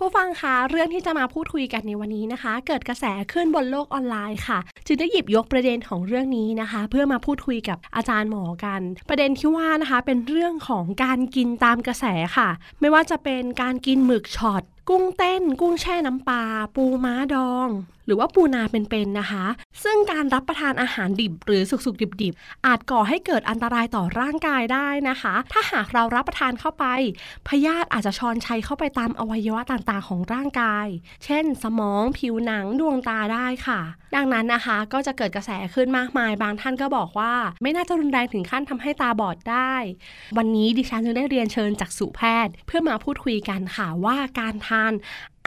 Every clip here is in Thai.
ผู้ฟังคะเรื่องที่จะมาพูดคุยกันในวันนี้นะคะ เกิดกระแสขึ้นบนโลกออนไลน์ค่ะ จึงได้หยิบยกประเด็นของเรื่องนี้นะคะ เพื่อมาพูดคุยกับอาจารย์หมอกัน ประเด็นที่ว่านะคะ เป็นเรื่องของการกินตามกระแสค่ะ ไม่ว่าจะเป็นการกินหมึกช็อตกุ้งเต้น กุ้งแช่น้ำปลาปูม้าดอง หรือว่าปูนาเป็นๆนะคะ ซึ่งการรับประทานอาหารดิบ หรือสุกๆดิบๆ อาจก่อให้เกิดอันตรายต่อร่างกายได้นะคะ ถ้าหากเรารับประทานเข้าไปพยาธิอาจจะชอนชัยเข้าไปตามอวัยวะต่างๆ ของร่างกาย เช่น สมองผิวหนังดวงตาได้ค่ะ ดังนั้นนะคะก็จะเกิดกระแสขึ้นมากมาย บางท่านก็บอกว่า ไม่น่าจะรุนแรงถึงขั้นทำให้ตาบอดได้ วันนี้ดิฉันจึงได้เรียนเชิญจากสุแพทย์ เพื่อมาพูดคุยกันค่ะว่าการทาน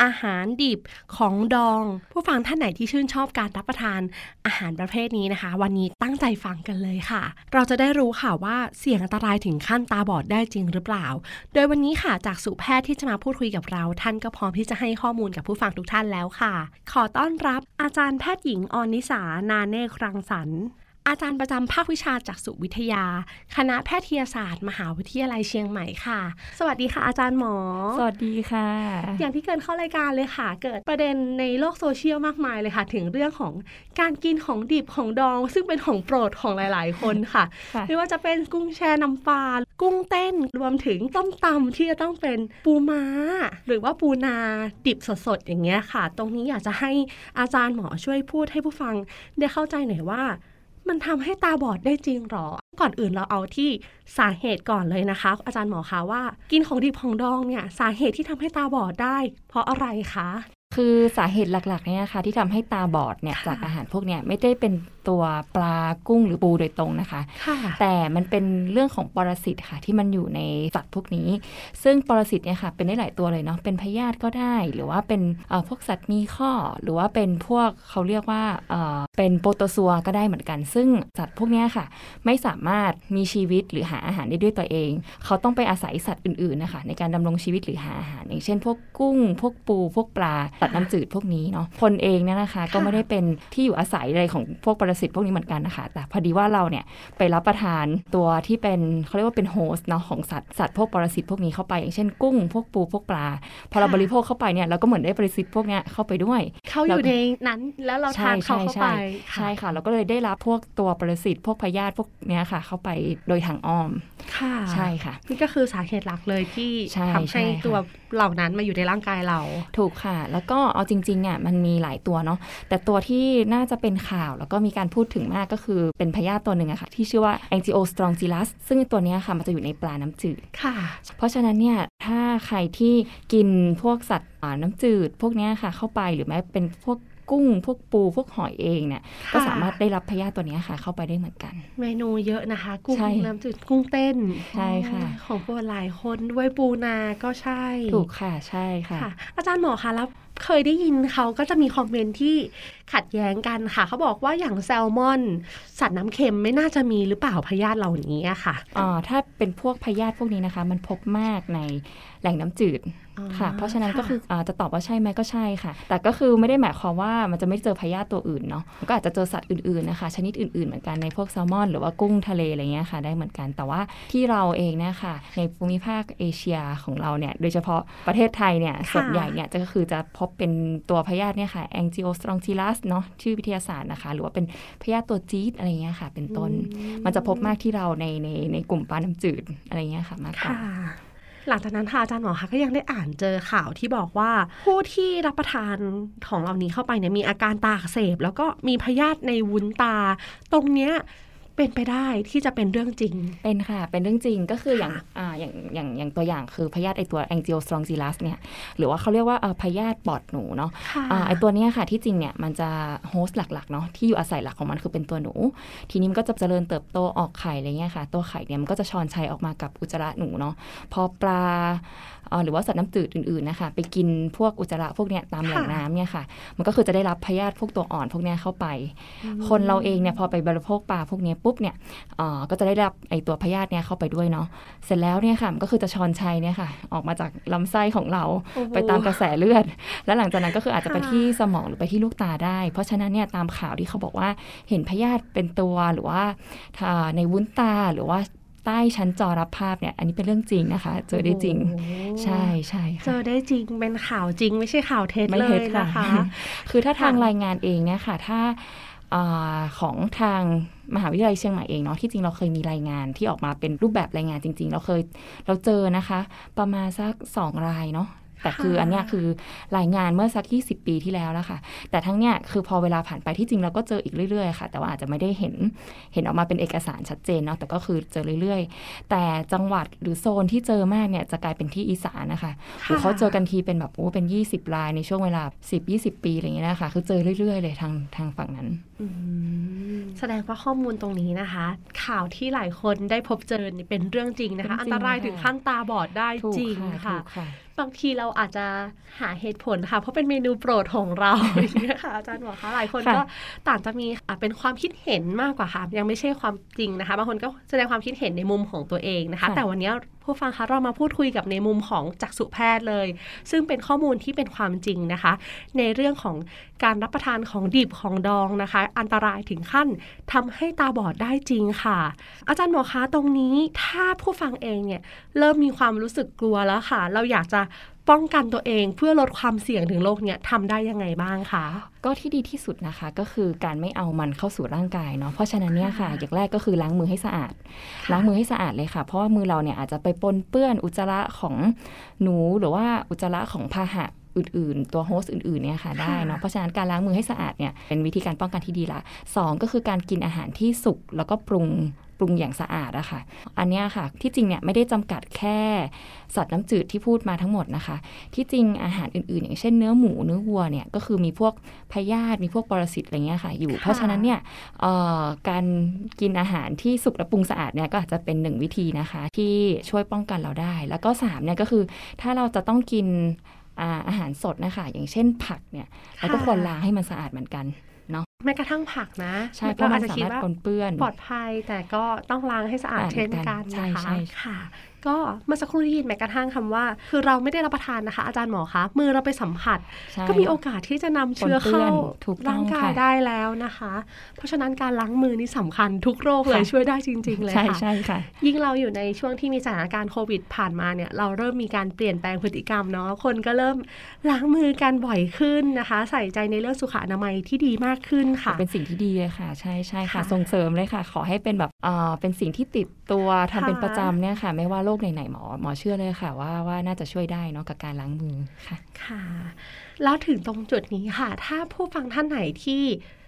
อาหารดิบของดอง ผู้ฟังท่านไหนที่ชื่นชอบการรับประทานอาหารประเภทนี้นะคะ วันนี้ตั้งใจฟังกันเลยค่ะ เราจะได้รู้ค่ะว่าเสี่ยงอันตรายถึงขั้นตาบอดได้จริงหรือเปล่า โดยวันนี้ค่ะจากสุแพทย์ที่จะมาพูดคุยกับเรา ท่านก็พร้อมที่จะให้ข้อมูลกับผู้ฟังทุกท่านแล้วค่ะ ขอต้อนรับอาจารย์แพทย์หญิงออนิสานาเนครังสรร อาจารย์ประจำภาควิชาจักษุวิทยา คณะแพทยศาสตร์ มหาวิทยาลัยเชียงใหม่ค่ะ สวัสดีค่ะ อาจารย์หมอ สวัสดีค่ะ อย่างที่เกินเข้ารายการเลยค่ะ เกิดประเด็นในโลกโซเชียลมากมายเลยค่ะ ถึงเรื่องของการกินของดิบของดอง ซึ่งเป็นของโปรดของหลาย ๆ คนค่ะค่ะไม่ว่าจะเป็นกุ้งแช่น้ำปลากุ้งเต้นรวมถึงต้มตำที่จะต้องเป็นปูม้า หรือว่าปูนาดิบสดๆอย่างเงี้ยค่ะ ตรงนี้อยากจะให้อาจารย์หมอช่วยพูดให้ผู้ฟังได้เข้าใจหน่อยว่า มันทำให้ตาบอดได้จริงหรอ ก่อนอื่นเราเอาที่สาเหตุก่อนเลยนะคะ อาจารย์หมอคะว่า กินของดิบของดองเนี่ยสาเหตุที่ทำให้ตาบอดได้ เพราะอะไรคะ คือสาเหตุหลักๆเนี่ยนะคะที่ทำให้ตาบอดเนี่ยค่ะจากอาหารพวกเนี้ยไม่ได้เป็นตัวปลากุ้งหรือปูโดยตรงนะคะค่ะแต่มันเป็นเรื่องของปรสิตค่ะที่มันอยู่ในสัตว์พวกนี้ ซึ่งปรสิตเนี่ยค่ะเป็นได้หลายตัวเลยเนาะเป็นพยาธิก็ได้ หรือว่าเป็นเอ่อพวกสัตว์มีข้อ หรือว่าเป็นพวกเขาเรียกว่าเอ่อเป็นโปรโตซัวก็ได้เหมือนกัน ซึ่งสัตว์พวกเนี้ยค่ะ ไม่สามารถมีชีวิตหรือหาอาหารได้ด้วยตัวเอง เขาต้องไปอาศัยสัตว์อื่นๆนะคะในการดำรงชีวิตหรือหาอาหารอย่างเช่น พวกกุ้ง พวกปู พวกปลาสัตว์น้ำจืดพวกนี้เนาะคนเองเนี่ยนะคะก็ไม่ได้เป็นที่อยู่อาศัยอะไรของพวกปรสิตพวกนี้เหมือนกันนะคะ แต่พอดีว่าเราเนี่ยไปรับประทานตัวที่เป็นเขาเรียกว่าเป็นโฮสต์เนาะของสัตว์สัตว์พวกปรสิตพวกนี้เข้าไปอย่างเช่นกุ้งพวกปูพวกปลา พอเราค่ะบริโภคเข้าไปเนี่ยเราก็เหมือนได้ปรสิตพวกเนี้ยเข้าไปด้วยเขาอยู่ในนั้นแล้วเราทานเขาเข้าไปใช่ค่ะ เราก็เลยได้รับพวกตัวปรสิตพวกพยาธิพวกเนี้ยค่ะ เข้าไปโดยทางอ้อมค่ะใช่ค่ะ นี่ก็คือสาเหตุหลักเลยที่ใช่ทำใช่ให้ค่ะตัวเหล่านั้นมาอยู่ในร่างกายเรา ถูกค่ะ แล้วก็เอาจริงๆอะมันมีหลายตัวเนาะแต่ตัวที่น่าจะเป็นข่าวแล้วก็มีการพูดถึงมากก็คือเป็นพยาธิตัวหนึ่งอะค่ะ ที่ชื่อว่า Angiostrongyllus ซึ่งตัวเนี้ยค่ะมันจะอยู่ในปลาน้ำจืดค่ะ เพราะฉะนั้นเนี่ยถ้าใครที่กินพวกสัตว์อ่าน้ำจืด พวกเนี้ยค่ะเข้าไปหรือแม้เป็นพวก กุ้ง พวกปูพวกหอยเองเนี่ยก็สามารถได้รับพยาธิตัวเนี้ยค่ะ เข้าไปได้เหมือนกัน เมนูเยอะนะคะ กุ้งใช่น้ำจืดกุ้งเต้นใช่ค่ะอ๋อของโปรดหลายคนด้วยปูนาก็ใช่ ถูกค่ะใช่ค่ะค่ะ อาจารย์หมอคะแล้วเคยได้ยินเขาก็จะมีคอมเมนต์ที่ขัดแย้งกันค่ะ เขาบอกว่าอย่างแซลมอน สัตว์น้ำเค็มไม่น่าจะมีหรือเปล่าพยาธิเหล่านี้อะค่ะอ่าถ้าเป็นพวกพยาธิพวกนี้นะคะ มันพบมากใน แหล่งน้ำจืดอ๋อค่ะ เพราะฉะนั้นค่ะก็คืออาจะตอบว่าใช่ไหมก็ใช่ค่ะ แต่ก็คือไม่ได้หมายความว่ามันจะไม่เจอพยาธิตัวอื่นเนาะมันก็อาจจะเจอสัตว์อื่นๆนะคะ ชนิดอื่นๆเหมือนกันในพวกแซลมอน หรือว่ากุ้งทะเลอะไรเงี้ยค่ะ ได้เหมือนกันแต่ว่าที่เราเองเนี่ยค่ะ ในภูมิภาคเอเชียของเราเนี่ยโดยเฉพาะประเทศไทยเนี่ยส่วนใหญ่เนี่ยจะก็คือจะพบบเป็นตัวพยาธิเนี่ยค่ะ Angiostronchilus เนาะชื่อวิทยาศาสตร์นะคะ หรือว่าเป็นพยาธิตัวจี๊ดอะไรเงี้ยค่ะ เป็นต้น มันจะพบมากที่เราในในในกลุ่มปลาน้ำจืดอะไรเงี้ยค่ะมากกว่าค่ะ หลังจากนั้นค่ะอาจารย์หมอคะก็ยังได้อ่านเจอข่าวที่บอกว่า ผู้ที่รับประทานของเหล่านี้เข้าไปเนี่ยมีอาการตาอักเสบ แล้วก็มีพยาธิในวุ้นตา ตรงเนี้ย เป็นไปได้ที่จะเป็นเรื่องจริง เป็นค่ะ เป็นเรื่องจริงก็คืออย่างค่ะอ่าอย่างอย่างอย่างตัวอย่างคือพยาธิไอตัว Angiostronchilus เนี่ยหรือว่าเขาเรียกว่าเอ่อพยาธิปอดหนูเนาะค่ะอ่าไอตัวเนี้ยค่ะที่จริงเนี่ยมันจะโฮสต์หลักๆเนาะที่อยู่อาศัยหลักของมันคือเป็นตัวหนู ทีนี้มันก็จะเจริญเติบโตออกไข่อะไรเงี้ยค่ะ ตัวไข่เนี่ยมันก็จะชอนชัยออกมากับอุจจาระหนูเนาะพอปลาเอ่อหรือว่าสัตว์น้ำจืดอื่นๆนะคะไปกินพวกอุจจาระพวกเนี้ยตามแหล่งค่ะน้ำเนี่ยค่ะ มันก็คือจะได้รับพยาธิพวกตัวอ่อนพวกเนี้ยเข้าไป คนเราเองเนี่ยพอไปบริโภคปลาพวกเนี้ยปุ๊บเนี่ยเอ่อก็จะได้รับไอตัวพยาธิเนี่ยเข้าไปด้วยเนาะเสร็จแล้วเนี่ยค่ะมันก็คือจะชอนชัยเนี่ยค่ะออกมาจากลำไส้ของเราโอ้โหไปตามกระแสเลือด แล้วหลังจากนั้นก็คืออาจจะไปค่ะที่สมองหรือไปที่ลูกตาได้ เพราะฉะนั้นเนี่ยตามข่าวที่เขาบอกว่าเห็นพยาธิเป็นตัวหรือว่าอ่าในวุ้นตาหรือว่าใต้ชั้นจอรับภาพเนี่ย อันนี้เป็นเรื่องจริงนะคะ เจอได้จริงโอ้โหใช่ใช่เจค่ะอได้จริงเป็นข่าวจริงไม่ใช่ข่าวเท็จไม่เลเท็ยจนะคะ คือถ้าทางค่ะรายงานเองเนี่ยค่ะ ถ้า อของทางมหาวิทยาลัยเชียงใหม่เองเนาะที่จริงเราเคยมีรายงานที่ออกมาเป็นรูปแบบรายงานจริง ๆ เราเคยเราเจอนะคะ ประมาณสักสองรายเนาะ แต่คืออันเนี้ยคือรายงานเมื่อสัก20ปีที่แล้วแล้วค่ะ แต่ทั้งเนี้ยคือพอเวลาผ่านไปที่จริงเราก็เจออีกเรื่อยๆค่ะ แต่ว่าอาจจะไม่ได้เห็นเห็นออกมาเป็นเอกสารชัดเจนเนาะแต่ก็คือเจอเรื่อยๆ แต่จังหวัดหรือโซนที่เจอมากเนี่ยจะกลายเป็นที่อีสานนะคะโอ้เขาเจอกันทีเป็นแบบโอ้เป็น 20 รายในช่วงเวลา 10-20 ปีอะไรอย่างเงี้ยนะคะคือเจอเรื่อยๆ เลยทางทางฝั่งนั้นอืมแสดงว่าข้อมูลตรงนี้นะคะ ข่าวที่หลายคนได้พบเจอนี่เป็นเรื่องจริงนะคะเป็นอันจริงตรายค่ะถึงขั้นตาบอดได้ถูกจริงค่ะค่ะถูกค่ะ บางทีเราอาจจะหาเหตุผลค่ะ เพราะเป็นเมนูโปรดของเราอย่างเงี้ยค่ะอาจารย์บอกคะหลายคนค่ะก็ต่างจะมีอะเป็นความคิดเห็นมากกว่าค่ะ ยังไม่ใช่ความจริงนะคะ บางคนก็แสดงความคิดเห็นในมุมของตัวเองนะคะ แต่วันนี้ ผู้ฟังคะเรามาพูดคุยกับในมุมของจักษุแพทย์เลย ซึ่งเป็นข้อมูลที่เป็นความจริงนะคะ ในเรื่องของการรับประทานของดิบของดองนะคะ อันตรายถึงขั้นทำให้ตาบอดได้จริงค่ะ อาจารย์หมอคะตรงนี้ถ้าผู้ฟังเองเนี่ยเริ่มมีความรู้สึกกลัวแล้วค่ะ เราอยากจะ ป้องกันตัวเองเพื่อลดความเสี่ยงถึงโรคเนี่ยทำได้ยังไงบ้างคะก็ที่ดีที่สุดนะคะก็คือการไม่เอามันเข้าสู่ร่างกายเนาะเพราะฉะนั้นเนี่ยค่ะค่ะ อย่างแรกก็คือล้างมือให้สะอาด ล้างมือให้สะอาดเลยค่ะ เพราะว่ามือเราเนี่ยอาจจะไปปนเปื้อนอุจจาระของหนูหรือว่าอุจจาระของพาหะอื่นๆ ตัวโฮสต์อื่นๆเนี่ยค่ะได้เนาะเพราะฉะนั้นการล้างมือให้สะอาดเนี่ยเป็นวิธีการป้องกันที่ดีละสองก็คือการกินอาหารที่สุกแล้วก็ปรุง ปรุงอย่างสะอาดอะค่ะ อันเนี้ยค่ะที่จริงเนี่ยไม่ได้จำกัดแค่สัตว์น้ำจืดที่พูดมาทั้งหมดนะคะ ที่จริงอาหารอื่นๆ อย่างเช่นเนื้อหมูเนื้อวัวเนี่ยก็คือมีพวกพยาธิมีพวกปรสิตอะไรเงี้ยค่ะอยู่ เพราะฉะนั้นเนี่ยเอ่อการกินอาหารที่สุกและปรุงสะอาดเนี่ยก็อาจจะเป็นหนึ่งวิธีนะคะ ที่ช่วยป้องกันเราได้ แล้วก็สามเนี่ยก็คือถ้าเราจะต้องกินอ่าอาหารสดนะคะ อย่างเช่นผักเนี่ยเราก็ควรล้างให้มันสะอาดเหมือนกัน แม้กระทั่งผักนะใช่เพราะมันอจจะสาคิดมารถว่าปนเปื้อนปลอดภัยแต่ก็ต้องล้างให้สะอาดอ่าเช่นกันใช่นะคะใช่ค่ะก็เมื่อสักครู่ได้ยินแม้กระทั่งคำว่า คือเราไม่ได้รับประทานนะคะ อาจารย์หมอคะ มือเราไปสัมผัสใช่ก็มีโอกาสที่จะนำเชื้อปนเปื้เข้าอนถูกต้องร่างกายค่ะได้แล้วนะคะ เพราะฉะนั้นการล้างมือนี่สำคัญทุกโรคเลยค่ะช่วยได้จริง ๆ เลยใช่ค่ะใช่ค่ะ ยิ่งเราอยู่ในช่วงที่มีสถานการณ์โควิดผ่านมาเนี่ยเราเริ่มมีการเปลี่ยนแปลงพฤติกรรมเนาะคนก็เริ่มล้างมือกันบ่อยขึ้นนะคะ ใส่ใจในเรื่องสุขอนามัยที่ดีมากขึ้นค่ะ เป็นสิ่งที่ดีเลยค่ะ ใช่ใช่ค่ะค่ะส่งเสริมเลยค่ะ ขอให้เป็นแบบเอ่อเป็นสิ่งที่ติดตัวทำเป็นค่ะประจำเนี่ยค่ะ ไม่ว่าโรคไหนๆหมอหมอเชื่อเลยค่ะ ว่าว่าน่าจะช่วยได้เนาะกับการล้างมือค่ะ ค่ะ แล้วถึงตรงจุดนี้ค่ะ ถ้าผู้ฟังท่านไหนที่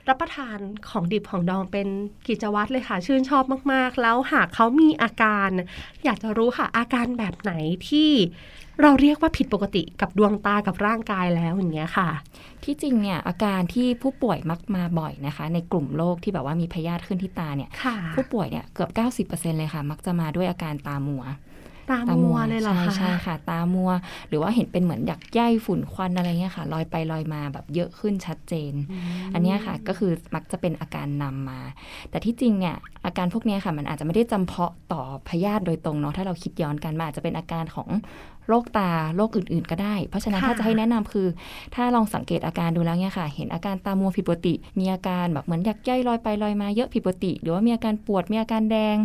รับประทานของดิบของดองเป็นกิจวัตรเลยค่ะ ชื่นชอบมากๆ แล้วหากเขามีอาการ อยากจะรู้ค่ะ อาการแบบไหนที่เราเรียกว่าผิดปกติกับดวงตากับร่างกายแล้วอย่างเงี้ยค่ะ ที่จริงเนี่ยอาการที่ผู้ป่วยมักมาบ่อยนะคะ ในกลุ่มโรคที่แบบว่ามีพยาธิขึ้นที่ตาเนี่ยค่ะผู้ป่วยเนี่ยเกือบ 90%เลยค่ะ มักจะมาด้วยอาการตามัว ตามัวเลยเหรอใช่คะใช่ค่ะ ตามัว หรือว่าเห็นเป็นเหมือนหยักใยฝุ่นควันอะไรเงี้ยค่ะลอยไปลอยมาแบบเยอะขึ้นชัดเจน อันเนี้ยค่ะก็คือมักจะเป็นอาการนำมา แต่ที่จริงเนี่ยอาการพวกเนี้ยค่ะมันอาจจะไม่ได้จำเพาะต่อพยาธิโดยตรงเนาะถ้าเราคิดย้อนกันมันอาจจะเป็นอาการของ โรคตาโรคอื่น ๆ ก็ได้ เพราะฉะนั้นค่ะถ้าจะให้แนะนำคือ ถ้าลองสังเกตอาการดูแล้วเนี่ยค่ะ เห็นอาการตามัวผิดปกติ มีอาการแบบเหมือนหยักใยลอยไปลอยมาเยอะผิดปกติ หรือว่ามีอาการปวดมีอาการแดง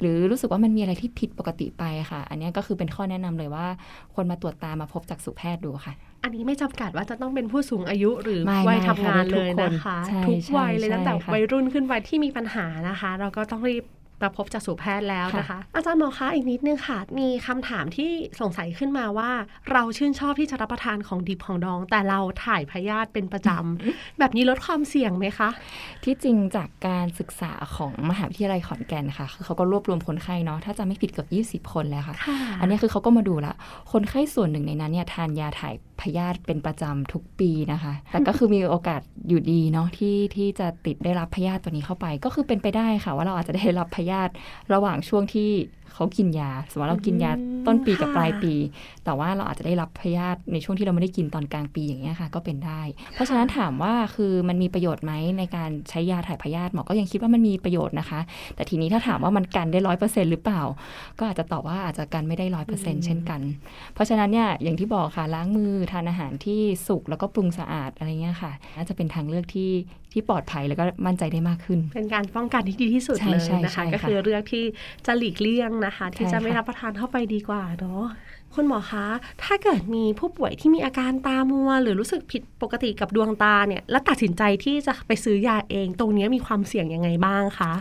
หรือรู้สึกว่ามันมีอะไรที่ผิดปกติไปค่ะ อันเนี้ยก็คือเป็นข้อแนะนำเลยว่าควรมาตรวจตามาพบจักษุแพทย์ดูค่ะอันนี้ไม่จำกัดว่าจะต้องเป็นผู้สูงอายุหรือไม่วัยไม่ทำงานค่ะเลยทุกคนนะคะใช่ทุกวัยใช่เลยตั้งแต่ใช่ค่ะวัยรุ่นขึ้นไปที่มีปัญหานะคะ เราก็ต้องรีบ มาพบจักษุแพทย์แล้วนะคะ อาจารย์หมอคะอีกนิดนึงค่ะ มีคำถามที่สงสัยขึ้นมาว่า เราชื่นชอบที่จะรับประทานของดิบของดอง แต่เราถ่ายพยาธิเป็นประจำแบบนี้ลดความเสี่ยงไหมคะ ที่จริงจากการศึกษาของมหาวิทยาลัยขอนแก่นค่ะคือเขาก็รวบรวมคนไข้เนาะถ้าจะไม่ผิดเกือบ20 คนแล้วค่ะค่ะอันนี้คือเขาก็มาดูละคนไข้ส่วนหนึ่งในนั้นเนี่ยทานยาถ่ายพยาธิเป็นประจำทุกปีนะคะ แต่ก็คือมีโอกาสอยู่ดีเนาะที่ที่จะติดได้รับพยาธิตัวนี้เข้าไป ก็คือเป็นไปได้ค่ะ ว่าเราอาจจะได้รับพยาธิระหว่างช่วงที่เขากินยา สมมติเรากินยาต้นปีกับปลายปี แต่ว่าเราอาจจะได้รับพยาธิในช่วงที่เราไม่ได้กินตอนกลางปีอย่างเงี้ยค่ะ ก็เป็นได้ เพราะฉะนั้นถามว่าคือมันมีประโยชน์ไหมในการใช้ยาถ่ายพยาธิหมอก็ยังคิดว่ามันมีประโยชน์นะคะ แต่ทีนี้ถ้าถามว่ามันกันได้ร้อยเปอร์เซ็นต์หรือเปล่า ก็อาจจะตอบว่าอาจจะกันไม่ได้ร้อยเปอร์เซ็นต์เช่นกัน เพราะฉะนั้นเนี่ยอย่างที่บอกค่ะล้างมือทานอาหารที่สุกแล้วก็ปรุงสะอาดอะไรเงี้ยค่ะน่าจะเป็นทางเลือกที่ที่ปลอดภัยแล้วก็มั่นใจได้มากขึ้น เป็นการป้องกันที่ดีที่สุดใช่เลยใช่นะใช่คะค่ะก็คือเรื่องที่จะหลีกเลี่ยงนะคะ ที่ใช่จะไม่ค่ะรับประทานเข้าไปดีกว่าเนาะคุณหมอคะ ถ้าเกิดมีผู้ป่วยที่มีอาการตามัว หรือรู้สึกผิดปกติกับดวงตาเนี่ย แล้วตัดสินใจที่จะไปซื้อยาเอง ตรงเนี้ยมีความเสี่ยงยังไงบ้างคะ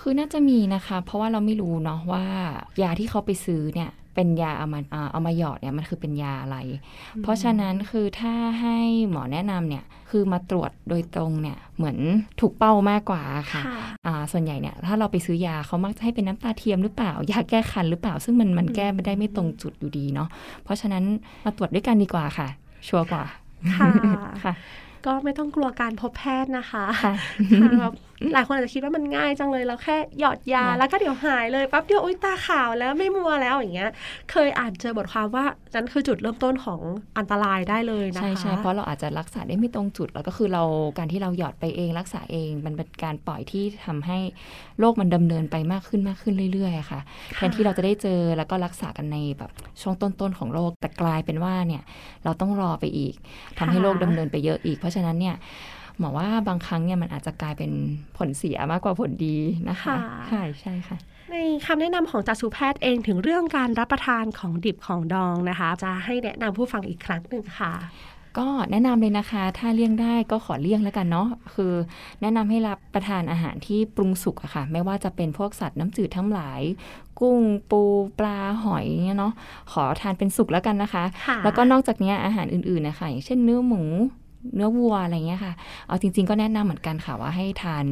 คือน่าจะมีนะคะ เพราะว่าเราไม่รู้เนาะว่ายาที่เขาไปซื้อเนี่ย เป็นยาเอามาอ่าเอามาหยอดเนี่ยมันคือเป็นยาอะไร เพราะฉะนั้นคือถ้าให้หมอแนะนำเนี่ยคือมาตรวจโดยตรงเนี่ยเหมือนถูกเป้ามากกว่าค่ะอ่าส่วนใหญ่เนี่ยถ้าเราไปซื้อยาเขามักจะให้เป็นน้ำตาเทียมหรือเปล่ายาแก้คันหรือเปล่า ซึ่งมันมันแก้ไม่ได้ไม่ตรงจุดอยู่ดีเนาะเพราะฉะนั้นมาตรวจด้วยกันดีกว่าค่ะ ชัวร์กว่าค่ะค่ะ ก็ไม่ต้องกลัวการพบแพทย์นะคะค่ะค่ะแบบหลายคนอาจจะคิดว่ามันง่ายจังเลยเราแค่หยอดยาค่ะแล้วก็เดี๋ยวหายเลยปั๊บเดียวอุ้ยตาขาวแล้วไม่มัวแล้วอย่างเงี้ย เคยอ่านเจอบทความว่านั่นคือจุดเริ่มต้นของอันตรายได้เลยนะคะใช่ใช่เพราะเราอาจจะรักษาได้ไม่ตรงจุดแล้วก็คือเราการที่เราหยอดไปเองรักษาเอง มันเป็นการปล่อยที่ทำให้โรคมันดำเนินไปมากขึ้นมากขึ้นเรื่อยๆอะค่ะแทนที่เราจะได้เจอแล้วก็รักษากันในแบบช่วงต้นๆของโรคแต่กลายเป็นว่าเนี่ยเราต้องรอไปอีกทำให้โรคดำเนินไปเยอะอีกเพราะฉะนั้นเนี่ยหมอว่าบางครั้งเนี่ยมันอาจจะกลายเป็นผลเสียมากกว่าผลดีนะคะค่ะใช่ใช่ค่ะในคำแนะนำของจักษุแพทย์เองถึงเรื่องการรับประทานของดิบของดองนะคะ จะให้แนะนำผู้ฟังอีกครั้งหนึ่งค่ะ ก็แนะนำเลยนะคะ ถ้าเลี่ยงได้ก็ขอเลี่ยงแล้วกันเนาะคือ แนะนำให้รับประทานอาหารที่ปรุงสุกอะค่ะ ไม่ว่าจะเป็นพวกสัตว์น้ำจืดทั้งหลาย กุ้งปูปลาหอยเนี่ยเนาะขอทานเป็นสุกแล้วกันนะคะค่ะแล้วก็นอกจากเนี้ยอาหารอื่นๆนะคะอย่างเช่นเนื้อหมู เนื้อวัวอะไรเงี้ยค่ะ เอาจริง ๆ ก็แนะนำเหมือนกันค่ะว่าให้ทาน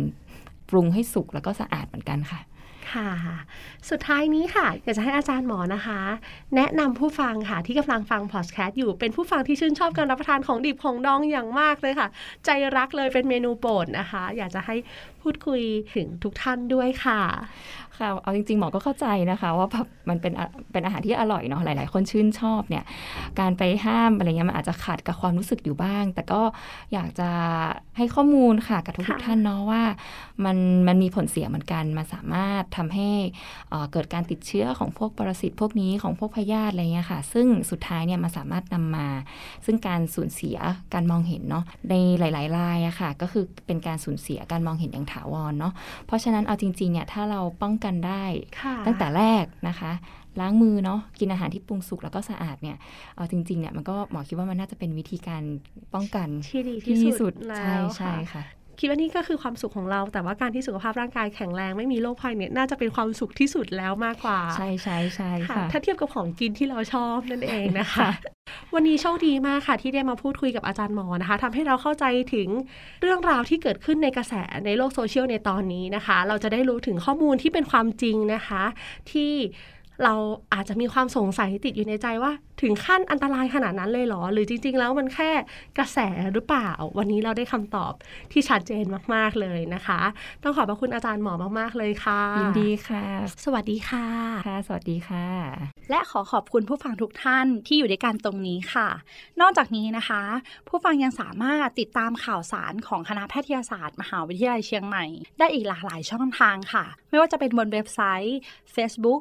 ปรุงให้สุกแล้วก็สะอาดเหมือนกันค่ะค่ะ สุดท้ายนี้ค่ะอยากจะให้อาจารย์หมอนะคะ แนะนำผู้ฟังค่ะที่กำลังฟังพอดแคสต์อยู่เป็นผู้ฟังที่ชื่นชอบการรับประทานของดิบของดองอย่างมากเลยค่ะ ใจรักเลยเป็นเมนูโปรดนะคะ อยากจะให้ พูดคุยถึงทุกท่านด้วยค่ะค่ะเอาจริงๆหมอก็เข้าใจนะคะ ว่าแบบมันเป็นอะเป็นอาหารที่อร่อยเนาะหลาย ๆ คนชื่นชอบเนี่ย การไปห้ามอะไรเงี้ยมันอาจจะขัดกับความรู้สึกอยู่บ้าง แต่ก็อยากจะให้ข้อมูลค่ะกับทุกค่ะๆท่านเนาะว่า มันมันมีผลเสียเหมือนกันมันสามารถทำให้เอ่อเกิดการติดเชื้อของพวกปรสิตพวกนี้ของพวกพยาธิอะไรเงี้ยค่ะ ซึ่งสุดท้ายเนี่ยมันสามารถนำมา ซึ่งการสูญเสียการมองเห็นเนาะในหลายๆรายอะค่ะ ก็คือเป็นการสูญเสียการมองเห็นอย่างถาวรเนาะเพราะฉะนั้นเอาจริงๆเนี่ยถ้าเราป้องกันได้ค่ะตั้งแต่แรกนะคะล้างมือเนาะกินอาหารที่ปรุงสุกแล้วก็สะอาดเนี่ยเอาจริงๆเนี่ยมันก็หมอคิดว่ามันน่าจะเป็นวิธีการป้องกันที่ดีที่ที่สุสุดดแล้ใช่วใช่ค่ะ ค่ะคิดว่านี่ก็คือความสุขของเรา แต่ว่าการที่สุขภาพร่างกายแข็งแรงไม่มีโรคภัยเนี่ยน่าจะเป็นความสุขที่สุดแล้วมากกว่า ใช่ใช่ใช่ค่ะค่ะถ้าเทียบกับของกินที่เราชอบนั่นเองนะคะค่ะวันนี้โชคดีมากค่ะ ที่ได้มาพูดคุยกับอาจารย์หมอนะคะทำให้เราเข้าใจถึงเรื่องราวที่เกิดขึ้นในกระแสในโลกโซเชียลในตอนนี้นะคะ เราจะได้รู้ถึงข้อมูลที่เป็นความจริงนะคะ ที่ เราอาจจะมีความสงสัยติดอยู่ในใจว่า ถึงขั้นอันตรายขนาดนั้นเลยเหรอ หรือจริง ๆ แล้วมันแค่กระแสหรือเปล่า วันนี้เราได้คำตอบที่ชัดเจนมาก ๆ เลยนะคะ ต้องขอบพระคุณอาจารย์หมอมาก ๆ เลยค่ะ ยินดีค่ะ สวัสดีค่ะค่ะ สวัสดีค่ะ และขอขอบคุณผู้ฟังทุกท่านที่อยู่ด้วยกันตรงนี้ค่ะ นอกจากนี้นะคะ ผู้ฟังยังสามารถติดตามข่าวสารของคณะแพทยศาสตร์ มหาวิทยาลัยเชียงใหม่ ได้อีกหลากหลายช่องทางค่ะ ไม่ว่าจะเป็นบนเว็บไซต์ Facebook